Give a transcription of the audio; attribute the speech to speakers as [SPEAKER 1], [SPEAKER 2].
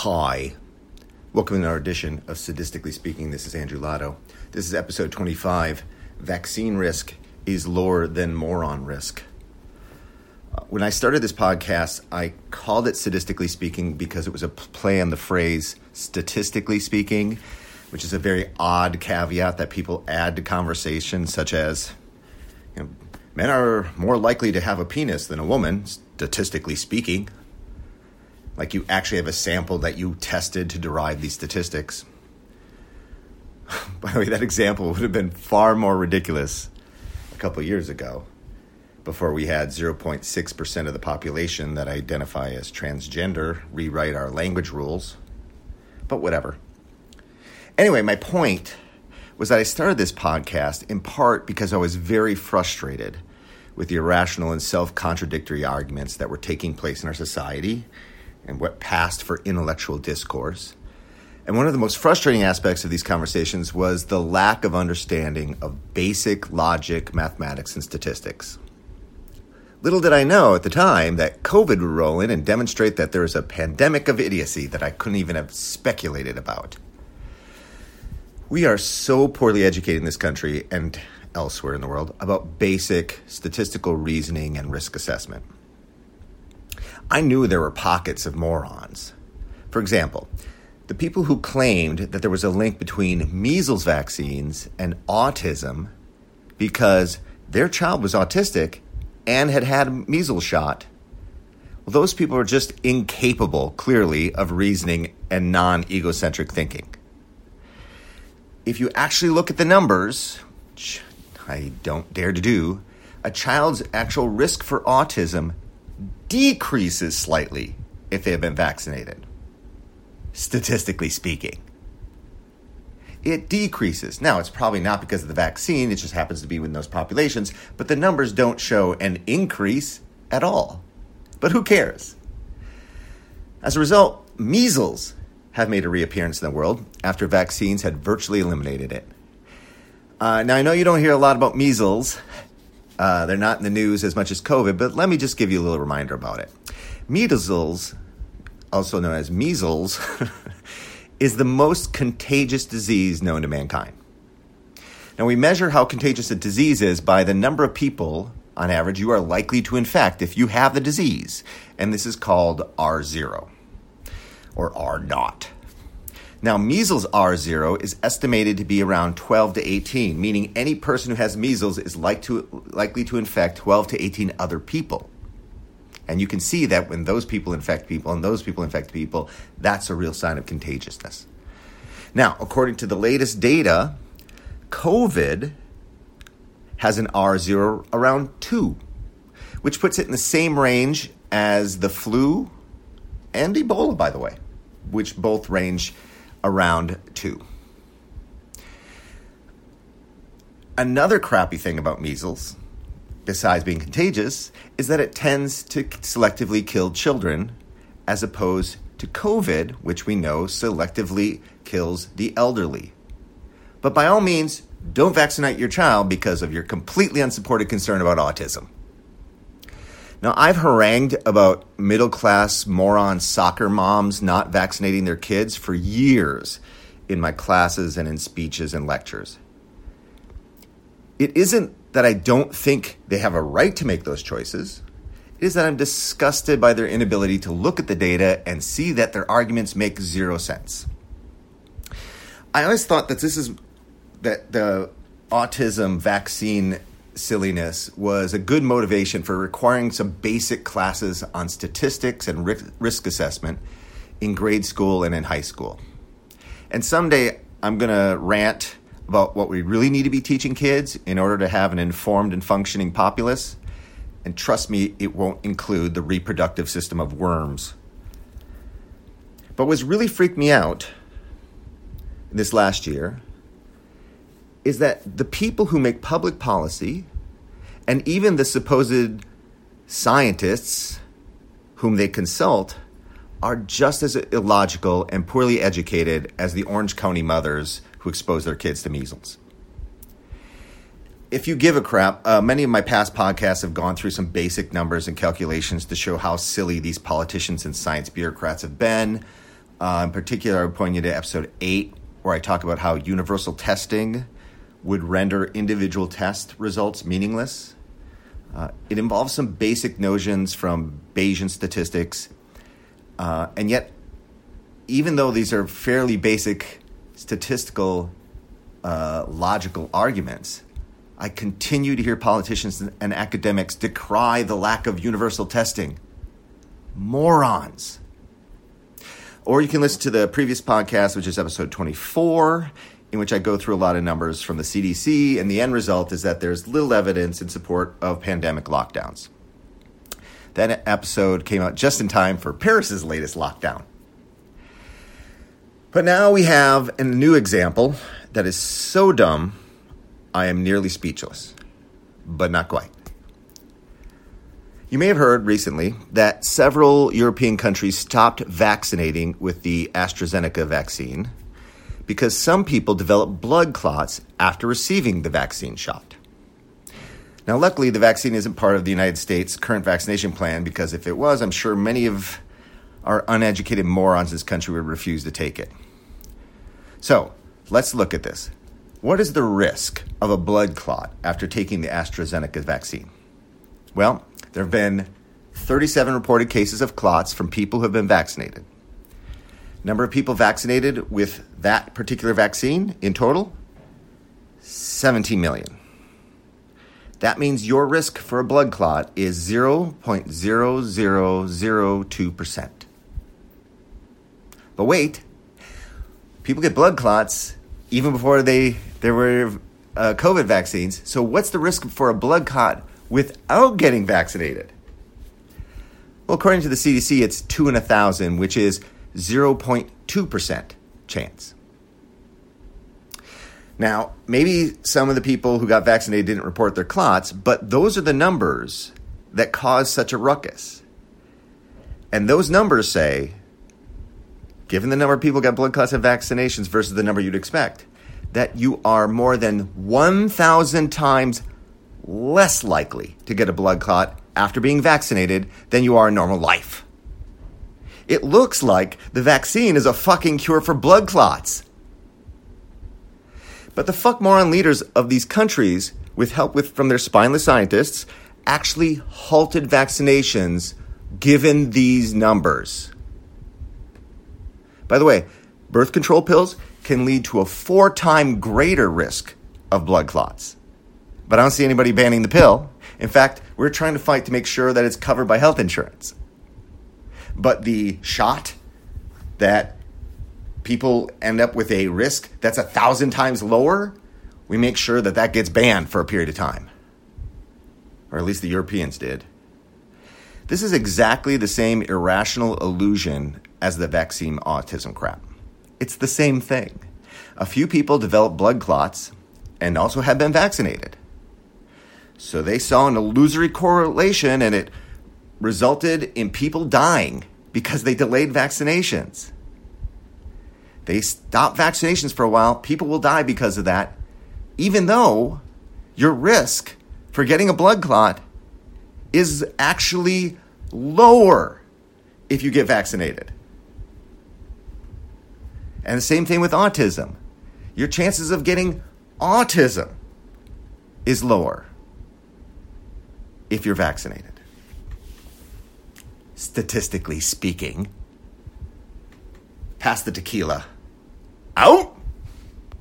[SPEAKER 1] Hi. Welcome to our edition of Sadistically Speaking. This is Andrew Lotto. This is episode 25 Vaccine Risk is Lower Than Moron Risk. Uh, when I started this podcast, I called it Sadistically Speaking because it was a play on the phrase statistically speaking, which is a very odd caveat that people add to conversations, such as you know, men are more likely to have a penis than a woman, statistically speaking like you actually have a sample that you tested to derive these statistics. By the way, that example would have been far more ridiculous a couple years ago before we had 0.6% of the population that identify as transgender rewrite our language rules. But whatever. Anyway, my point was that I started this podcast in part because I was very frustrated with the irrational and self contradictory arguments that were taking place in our society and what passed for intellectual discourse. And one of the most frustrating aspects of these conversations was the lack of understanding of basic logic, mathematics, and statistics. Little did I know at the time that COVID would roll in and demonstrate that there is a pandemic of idiocy that I couldn't even have speculated about. We are so poorly educated in this country and elsewhere in the world about basic statistical reasoning and risk assessment. I knew there were pockets of morons. For example, the people who claimed that there was a link between measles vaccines and autism because their child was autistic and had had a measles shot. Well, those people are just incapable, clearly, of reasoning and non egocentric thinking. If you actually look at the numbers, which I don't dare to do, a child's actual risk for autism decreases slightly if they have been vaccinated, statistically speaking. It decreases. Now, it's probably not because of the vaccine, it just happens to be within those populations, but the numbers don't show an increase at all. But who cares? As a result, measles have made a reappearance in the world after vaccines had virtually eliminated it. Uh, now, I know you don't hear a lot about measles uh, they're not in the news as much as COVID, but let me just give you a little reminder about it. Measles, also known as measles, is the most contagious disease known to mankind. Now, we measure how contagious a disease is by the number of people, on average, you are likely to infect if you have the disease. And this is called R0 or R naught. Now, measles R0 is estimated to be around 12 to 18, meaning any person who has measles is like to, likely to infect 12 to 18 other people. And you can see that when those people infect people and those people infect people, that's a real sign of contagiousness. Now, according to the latest data, COVID has an R0 around 2, which puts it in the same range as the flu and Ebola, by the way, which both range around two. Another crappy thing about measles, besides being contagious, is that it tends to selectively kill children as opposed to COVID, which we know selectively kills the elderly. But by all means, don't vaccinate your child because of your completely unsupported concern about autism. Now, I've harangued about middle class moron soccer moms not vaccinating their kids for years in my classes and in speeches and lectures. It isn't that I don't think they have a right to make those choices. It is that I'm disgusted by their inability to look at the data and see that their arguments make zero sense. I always thought that this is that the autism vaccine silliness was a good motivation for requiring some basic classes on statistics and risk assessment in grade school and in high school. And someday I'm going to rant about what we really need to be teaching kids in order to have an informed and functioning populace. And trust me, it won't include the reproductive system of worms. But what's really freaked me out this last year is that the people who make public policy and even the supposed scientists whom they consult are just as illogical and poorly educated as the Orange County mothers who expose their kids to measles. If you give a crap, uh, many of my past podcasts have gone through some basic numbers and calculations to show how silly these politicians and science bureaucrats have been. Uh, in particular, I would point you to episode 8, where I talk about how universal testing would render individual test results meaningless. Uh, it involves some basic notions from Bayesian statistics, uh, and yet, even though these are fairly basic statistical uh, logical arguments, I continue to hear politicians and academics decry the lack of universal testing. Morons. Or you can listen to the previous podcast, which is episode 24, in which I go through a lot of numbers from the CDC, and the end result is that there's little evidence in support of pandemic lockdowns. That episode came out just in time for Paris's latest lockdown. But now we have a new example that is so dumb, I am nearly speechless, but not quite. You may have heard recently that several European countries stopped vaccinating with the AstraZeneca vaccine because some people develop blood clots after receiving the vaccine shot. Now, luckily, the vaccine isn't part of the United States' current vaccination plan because if it was, I'm sure many of our uneducated morons in this country would refuse to take it. So, let's look at this. What is the risk of a blood clot after taking the AstraZeneca vaccine? Well, there have been 37 reported cases of clots from people who have been vaccinated. Number of people vaccinated with that particular vaccine in total 17 million. That means your risk for a blood clot is 0.0002%. But wait, people get blood clots even before they there were uh, COVID vaccines. So what's the risk for a blood clot without getting vaccinated? Well, according to the CDC, it's two in a thousand, which is 0.2% chance. Now, maybe some of the people who got vaccinated didn't report their clots, but those are the numbers that cause such a ruckus. And those numbers say, given the number of people who got blood clots and vaccinations versus the number you'd expect, that you are more than 1,000 times less likely to get a blood clot after being vaccinated than you are in normal life. It looks like the vaccine is a fucking cure for blood clots. But the fuck moron leaders of these countries, with help with, from their spineless scientists, actually halted vaccinations given these numbers. By the way, birth control pills can lead to a four time greater risk of blood clots. But I don't see anybody banning the pill. In fact, we're trying to fight to make sure that it's covered by health insurance. But the shot that people end up with a risk that's a thousand times lower, we make sure that that gets banned for a period of time. Or at least the Europeans did. This is exactly the same irrational illusion as the vaccine autism crap. It's the same thing. A few people developed blood clots and also had been vaccinated. So they saw an illusory correlation and it resulted in people dying because they delayed vaccinations. They stop vaccinations for a while, people will die because of that, even though your risk for getting a blood clot is actually lower if you get vaccinated. And the same thing with autism. Your chances of getting autism is lower if you're vaccinated. Statistically speaking. Pass the tequila. Out!